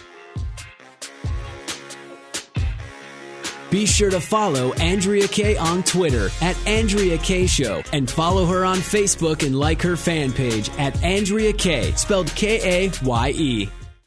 Be sure to follow Andrea Kaye on Twitter at Andrea Kaye Show and follow her on Facebook and like her fan page at Andrea Kaye, spelled K A Y E.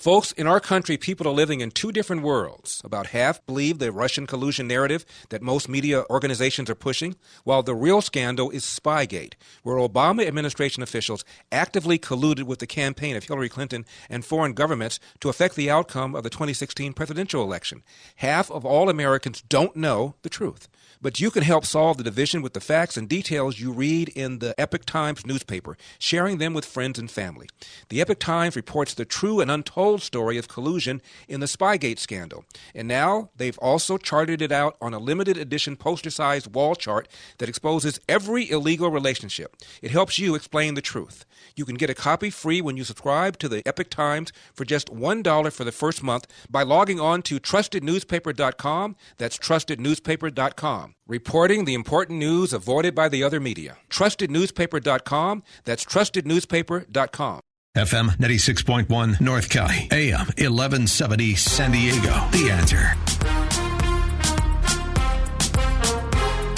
Folks, in our country, people are living in two different worlds. About half believe the Russian collusion narrative that most media organizations are pushing, while the real scandal is Spygate, where Obama administration officials actively colluded with the campaign of Hillary Clinton and foreign governments to affect the outcome of the 2016 presidential election. Half of all Americans don't know the truth. But you can help solve the division with the facts and details you read in the Epoch Times newspaper, sharing them with friends and family. The Epoch Times reports the true and untold story of collusion in the Spygate scandal. And now they've also charted it out on a limited edition poster sized wall chart that exposes every illegal relationship. It helps you explain the truth. You can get a copy free when you subscribe to the Epoch Times for just $1 for the first month by logging on to trustednewspaper.com. That's trustednewspaper.com. Reporting the important news avoided by the other media. Trustednewspaper.com. That's trustednewspaper.com. FM 96.1 North County, AM 1170 San Diego. The answer.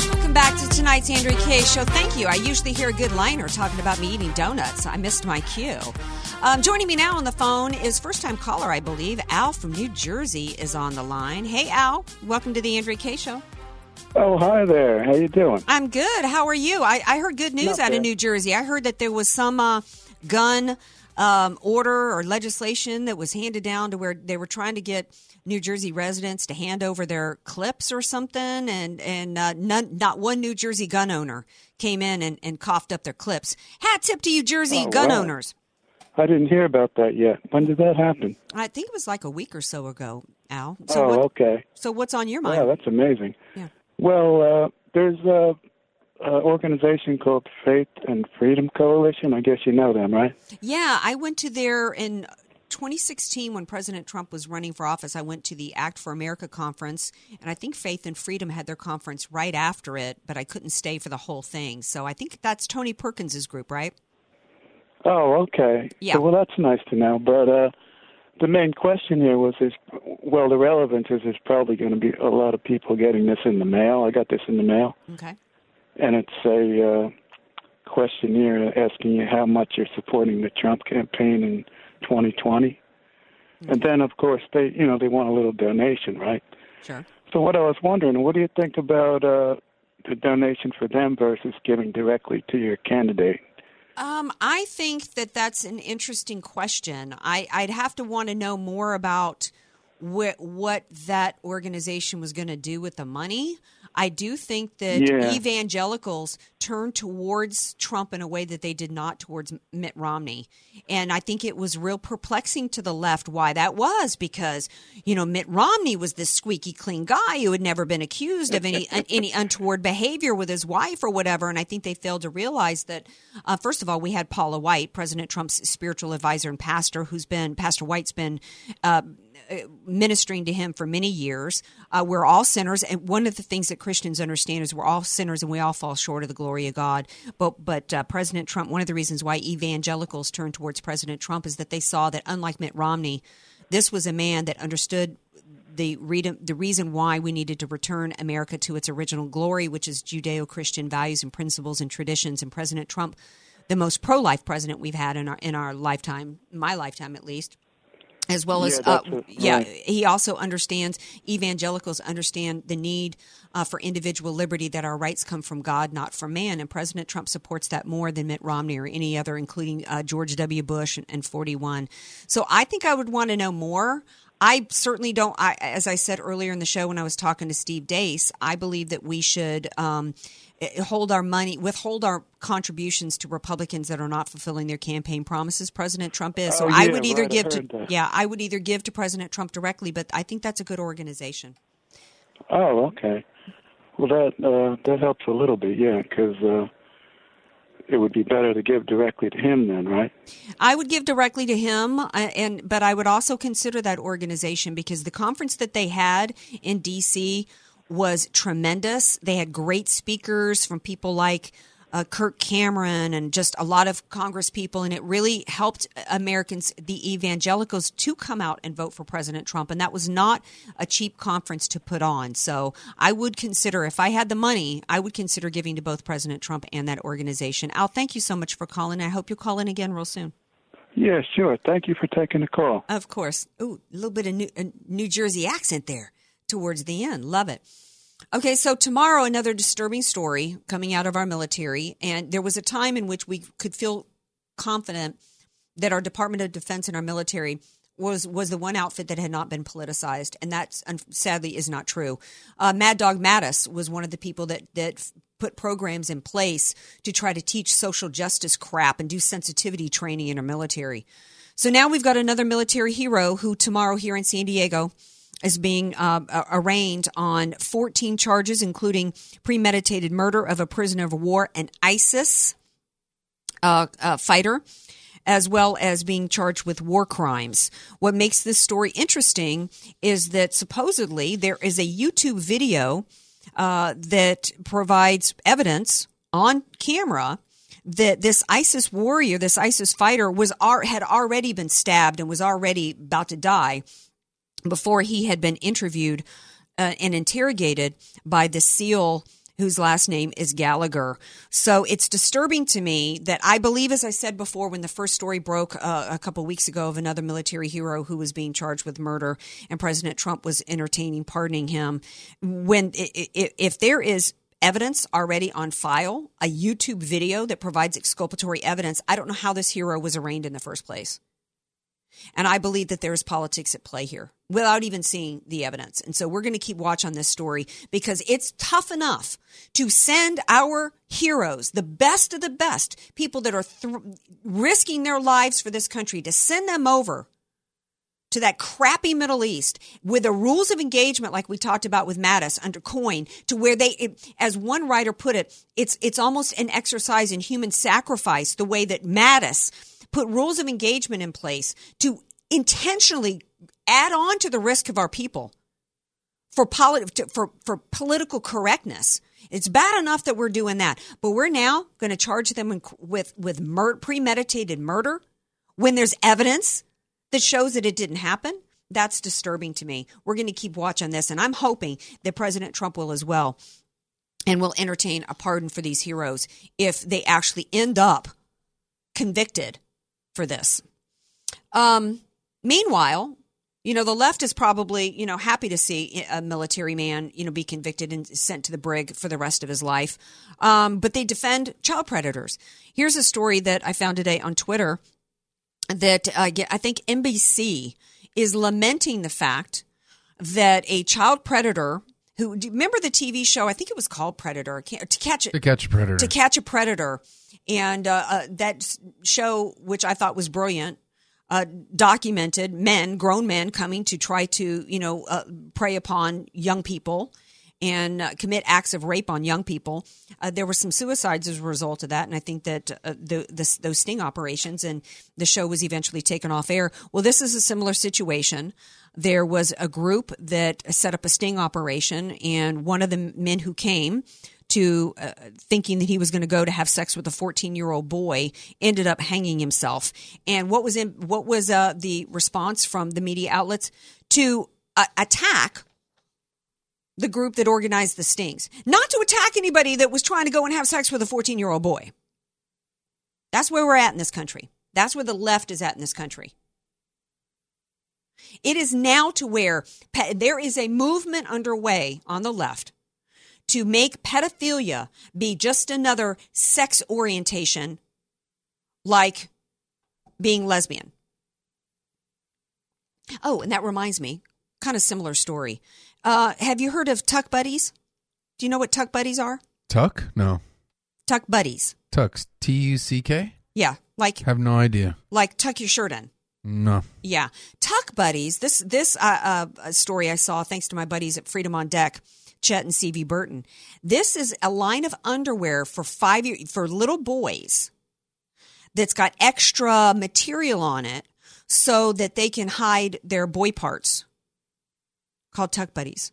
Welcome back to tonight's Andrea Kaye show. Thank you. I usually hear a good liner talking about me eating donuts. I missed my cue. Um, joining me now on the phone is first time caller, I believe. Al from New Jersey is on the line. Hey, Al. Welcome to the Andrea Kaye show. Oh, hi there. How you doing? I'm good. How are you? I, I heard good news Not out of. New Jersey. I heard that there was some uh, gun um, order or legislation that was handed down to where they were trying to get New Jersey residents to hand over their clips or something, and and uh, none, not one New Jersey gun owner came in and, and coughed up their clips. Hat tip to you, Jersey Oh, gun wow. owners. I didn't hear about that yet. When did that happen? I think it was like a week or so ago, Al. So oh, what, okay. So what's on your mind? Yeah, that's amazing. Yeah. Well, uh, there's a, a organization called Faith and Freedom Coalition. I guess you know them, right? Yeah, I went to there in 2016 when President Trump was running for office. I went to the Act for America conference, and I think Faith and Freedom had their conference right after it, but I couldn't stay for the whole thing. So I think that's Tony Perkins's group, right? Oh, okay. Yeah. So, well, that's nice to know. But uh, the main question here was: is well, the relevance is there's probably going to be a lot of people getting this in the mail. I got this in the mail, Okay. and it's a uh, questionnaire asking you how much you're supporting the Trump campaign in 2020. And then, of course, they you know they want a little donation, right? Sure. So, what I was wondering, what do you think about uh, the donation for them versus giving directly to your candidate? Um, I think that that's an interesting question. I, I'd have to want to know more about what what that organization was going to do with the money. I do think that Yeah. evangelicals turned towards Trump in a way that they did not towards Mitt Romney. And I think it was real perplexing to the left why that was because, you know, Mitt Romney was this squeaky clean guy who had never been accused of any any untoward behavior with his wife or whatever. And I think they failed to realize that, uh, first of all, we had Paula White, President Trump's spiritual advisor and pastor, who's been, Pastor White's been, uh, ministering to him for many years. Uh, we're all sinners, and one of the things that Christians understand is we're all sinners and we all fall short of the glory of God. But but uh, President Trump, one of the reasons why evangelicals turned towards President Trump is that they saw that unlike Mitt Romney, this was a man that understood the the reason why we needed to return America to its original glory, which is Judeo-Christian values and principles and traditions. And President Trump, the most pro-life president we've had in our in our lifetime, my lifetime at least as well as Yeah, uh, yeah Right. he also understands evangelicals understand the need uh, for individual liberty that our rights come from god not from man. And president trump supports that more than mitt romney or any other including uh, george w. Bush and, and 41 so i think i would want to know more I certainly don't. I, as I said earlier in the show when I was talking to Steve Deace, I believe that we should um, eh, hold our money, withhold our contributions to Republicans that are not fulfilling their campaign promises. President Trump is. So Oh, I yeah, would either right, I give to that. yeah, I would either give to President Trump directly, but I think that's a good organization. Oh, okay. Well, that uh, that helps a little bit, yeah, because uh, it would be better to give directly to him then, right? I would give directly to him, uh, and but I would also consider that organization because the conference that they had in D.C. was tremendous. They had great speakers from people like uh, Kirk Cameron and just a lot of Congress people, and it really helped Americans, the evangelicals, to come out and vote for President Trump. And that was not a cheap conference to put on. So I would consider, if I had the money, I would consider giving to both President Trump and that organization. Al, thank you so much for calling. I hope you'll call in again real soon. Yeah, sure. Thank you for taking the call. Of course. Ooh, a little bit of New, a New Jersey accent there towards the end. Love it. Okay, so tomorrow, another disturbing story coming out of our military. And there was a time in which we could feel confident that our Department of Defense and our military was was the one outfit that had not been politicized, and that sadly is not true. Uh, Mad Dog Mattis was one of the people that that put programs in place to try to teach social justice crap and do sensitivity training in our military. So now we've got another military hero who tomorrow here in San Diego is being uh, arraigned on 14 charges, including premeditated murder of a prisoner of war, and ISIS uh, uh, fighter, as well as being charged with war crimes. What makes this story interesting is that supposedly there is a YouTube video uh, that provides evidence on camera that this ISIS warrior, this ISIS fighter, was had already been stabbed and was already about to die before he had been interviewed uh, and interrogated by the SEAL whose last name is Gallagher. So it's disturbing to me that I believe, as I said before, when the first story broke uh, a couple weeks ago of another military hero who was being charged with murder and President Trump was entertaining pardoning him, when if there is evidence already on file, a YouTube video that provides exculpatory evidence, I don't know how this hero was arraigned in the first place. And I believe that there is politics at play here without even seeing the evidence. And so we're going to keep watch on this story because it's tough enough to send our heroes, the best of the best, people that are th- risking their lives for this country, to send them over to that crappy Middle East with the rules of engagement, like we talked about with Mattis under Coin, to where they, it, as one writer put it, it's it's almost an exercise in human sacrifice. The way that Mattis put rules of engagement in place to intentionally add on to the risk of our people for polit- for for political correctness. It's bad enough that we're doing that, but we're now going to charge them with with mur- premeditated murder when there's evidence that shows that it didn't happen. That's disturbing to me. We're going to keep watch on this, and I'm hoping that President Trump will as well, and will entertain a pardon for these heroes if they actually end up convicted for this. Um, meanwhile, You know, the left is probably, you know, happy to see a military man, you know, be convicted and sent to the brig for the rest of his life. Um, but they defend child predators. Here's a story that I found today on Twitter that uh, I think NBC is lamenting the fact that a child predator who do you remember the TV show? I think it was called Predator. To catch To catch a predator. To catch a predator, and uh, uh, that show, which I thought was brilliant, uh, documented men, grown men, coming to try to you know uh, prey upon young people and uh, commit acts of rape on young people. Uh, there were some suicides as a result of that, and I think that the, the, those sting operations and the show was eventually taken off air. Well, this is a similar situation. There was a group that set up a sting operation, and one of the men who came to uh, thinking that he was going to go to have sex with a 14 year old boy ended up hanging himself. And what was in what was uh, the response from the media outlets to uh, attack the group that organized the stings, not to attack anybody that was trying to go and have sex with a 14 year old boy. That's where we're at in this country. That's where the left is at in this country. It is now to where there is a movement underway on the left to make pedophilia be just another sex orientation like being lesbian. Oh, and that reminds me, kind of similar story. Uh, have you heard of Tuck Buddies? Do you know what Tuck Buddies are? Tuck? No. Tuck Buddies. Tucks. T U C K? Yeah, like Have no idea. like tuck your shirt in. No. Yeah, Tuck Buddies. This this uh, uh, story I saw thanks to my buddies at Freedom on Deck, Chet and CV Burton. This is a line of underwear for five year for little boys that's got extra material on it so that they can hide their boy parts. Called Tuck Buddies.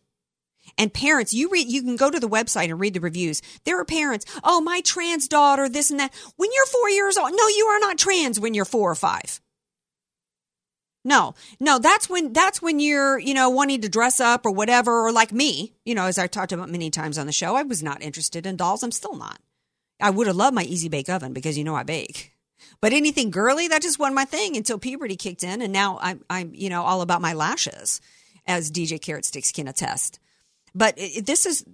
And parents, you read, you can go to the website and read the reviews. There are parents, oh, my trans daughter, this and that. When you're four years old, no, you are not trans when you're four or five. No, no, that's when that's when you're, you know, wanting to dress up or whatever, or like me, you know, as I talked about many times on the show, I was not interested in dolls. I'm still not. I would have loved my easy bake oven because you know I bake. But anything girly, that just wasn't my thing until puberty kicked in, and now I'm I'm you know all about my lashes, as DJ Carrot Sticks can attest. But it, this is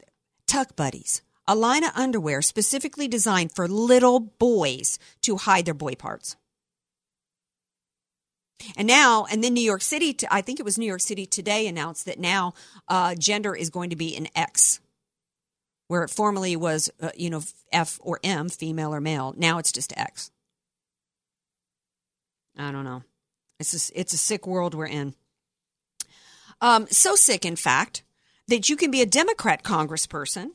Tuck Buddies, a line of underwear specifically designed for little boys to hide their boy parts. And now, and then New York City, I think it was New York City today announced that now uh, gender is going to be an X, where it formerly was, uh, you know, F or M, female or male. Now it's just X. I don't know. It's a, it's a sick world we're in. Um, so sick, in fact, that you can be a Democrat congressperson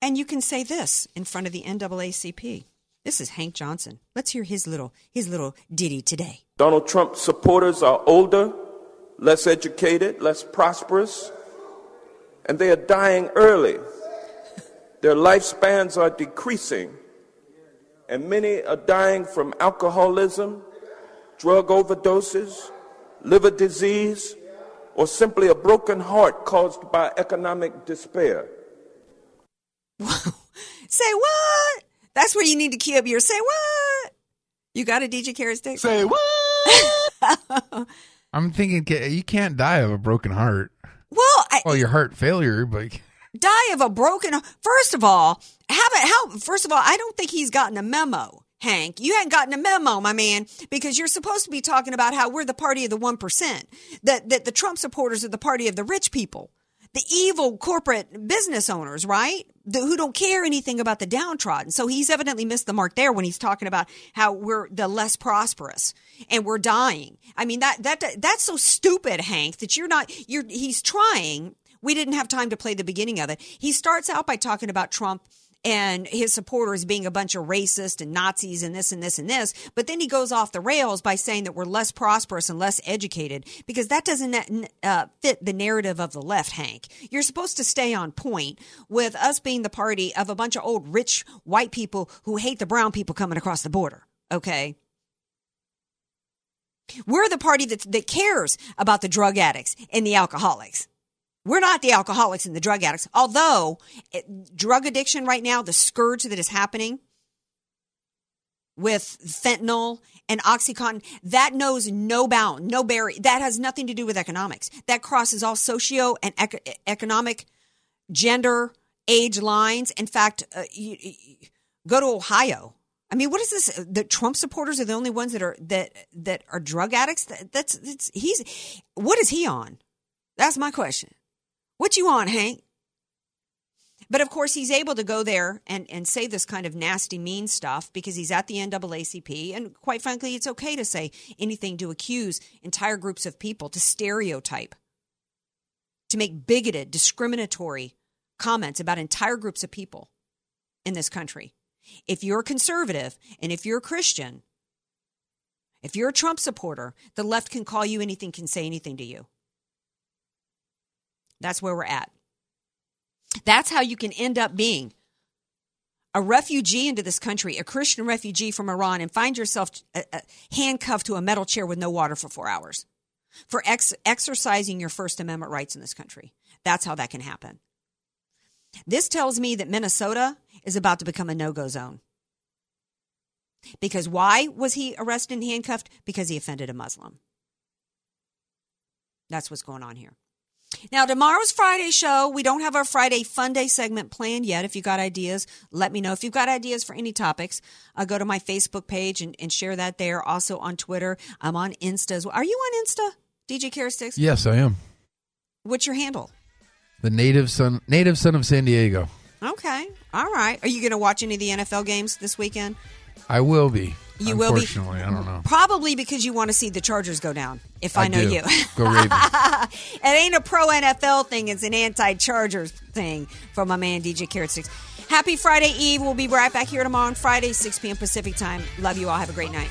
and you can say this in front of the NAACP. This is Hank Johnson. Let's hear his little his little ditty today. Donald Trump supporters are older, less educated, less prosperous, and they are dying early. Their lifespans are decreasing, and many are dying from alcoholism, drug overdoses, liver disease, or simply a broken heart caused by economic despair. Say what? That's where you need to key up your say what? You got a DJ Carrot Stick? Say what? I'm thinking you can't die of a broken heart. Well, I, Well, your heart failure, but die of a broken first of all have it how first of all i don't think he's gotten a memo hank you hadn't gotten a memo my man because you're supposed to be talking about how we're the party of the 1% that, that the trump supporters are the party of the rich people the evil corporate business owners right? The, who don't care anything about the downtrodden. So he's evidently missed the mark there when he's talking about how we're the less prosperous and we're dying. I mean that that that's so stupid hank that you're not you're he's trying. We didn't have time to play the beginning of it. He starts out by talking about Trump and his supporters being a bunch of racist and Nazis and this and this and this. But then he goes off the rails by saying that we're less prosperous and less educated because that doesn't uh, fit the narrative of the left, Hank. You're supposed to stay on point with us being the party of a bunch of old rich white people who hate the brown people coming across the border. Okay. We're the party that, that cares about the drug addicts and the alcoholics. We're not the alcoholics and the drug addicts. Although it, drug addiction right now, the scourge that is happening, with fentanyl and oxycontin that knows no bound no barrier. That has nothing to do with economics. That crosses all socio and ec- economic gender age lines. In fact uh, you, you, go to ohio. I mean what is this? The trump supporters are the only ones that are that that are drug addicts? That, that's it's he's what is he on? That's my question what you on hank but of course, he's able to go there and, and say this kind of nasty, mean stuff because he's at the NAACP. And quite frankly, it's okay to say anything to accuse entire groups of people, to stereotype, to make bigoted, discriminatory comments about entire groups of people in this country. If you're a conservative and if you're a Christian, if you're a Trump supporter, the left can call you anything, can say anything to you. That's where we're at. That's how you can end up being a refugee into this country, a Christian refugee from Iran, and find yourself uh, uh, handcuffed to a metal chair with no water for four hours for ex- exercising your First Amendment rights in this country. That's how that can happen. This tells me that Minnesota is about to become a no go zone. Because why was he arrested and handcuffed? Because he offended a Muslim. That's what's going on here. Now, tomorrow's Friday show, we don't have our Friday Fun Day segment planned yet. If you've got ideas, let me know. If you've got ideas for any topics, uh, go to my Facebook page and, and, share that there. Also on Twitter. I'm on Insta as well. Are you on Insta, DJ Carastix? Yes, I am. What's your handle? The native son, native son of San Diego. Okay. All right. Are you going to watch any of the NFL games this weekend? I will be. You will be. Unfortunately, I don't know. Probably because you want to see the Chargers go down. If I, I know do. you, Go Ravens. it ain't a pro NFL thing; it's an anti-Chargers thing from my man DJ Carrot Six. Happy Friday Eve. We'll be right back here tomorrow on Friday, 6 p.m. Pacific time. Love you all. Have a great night.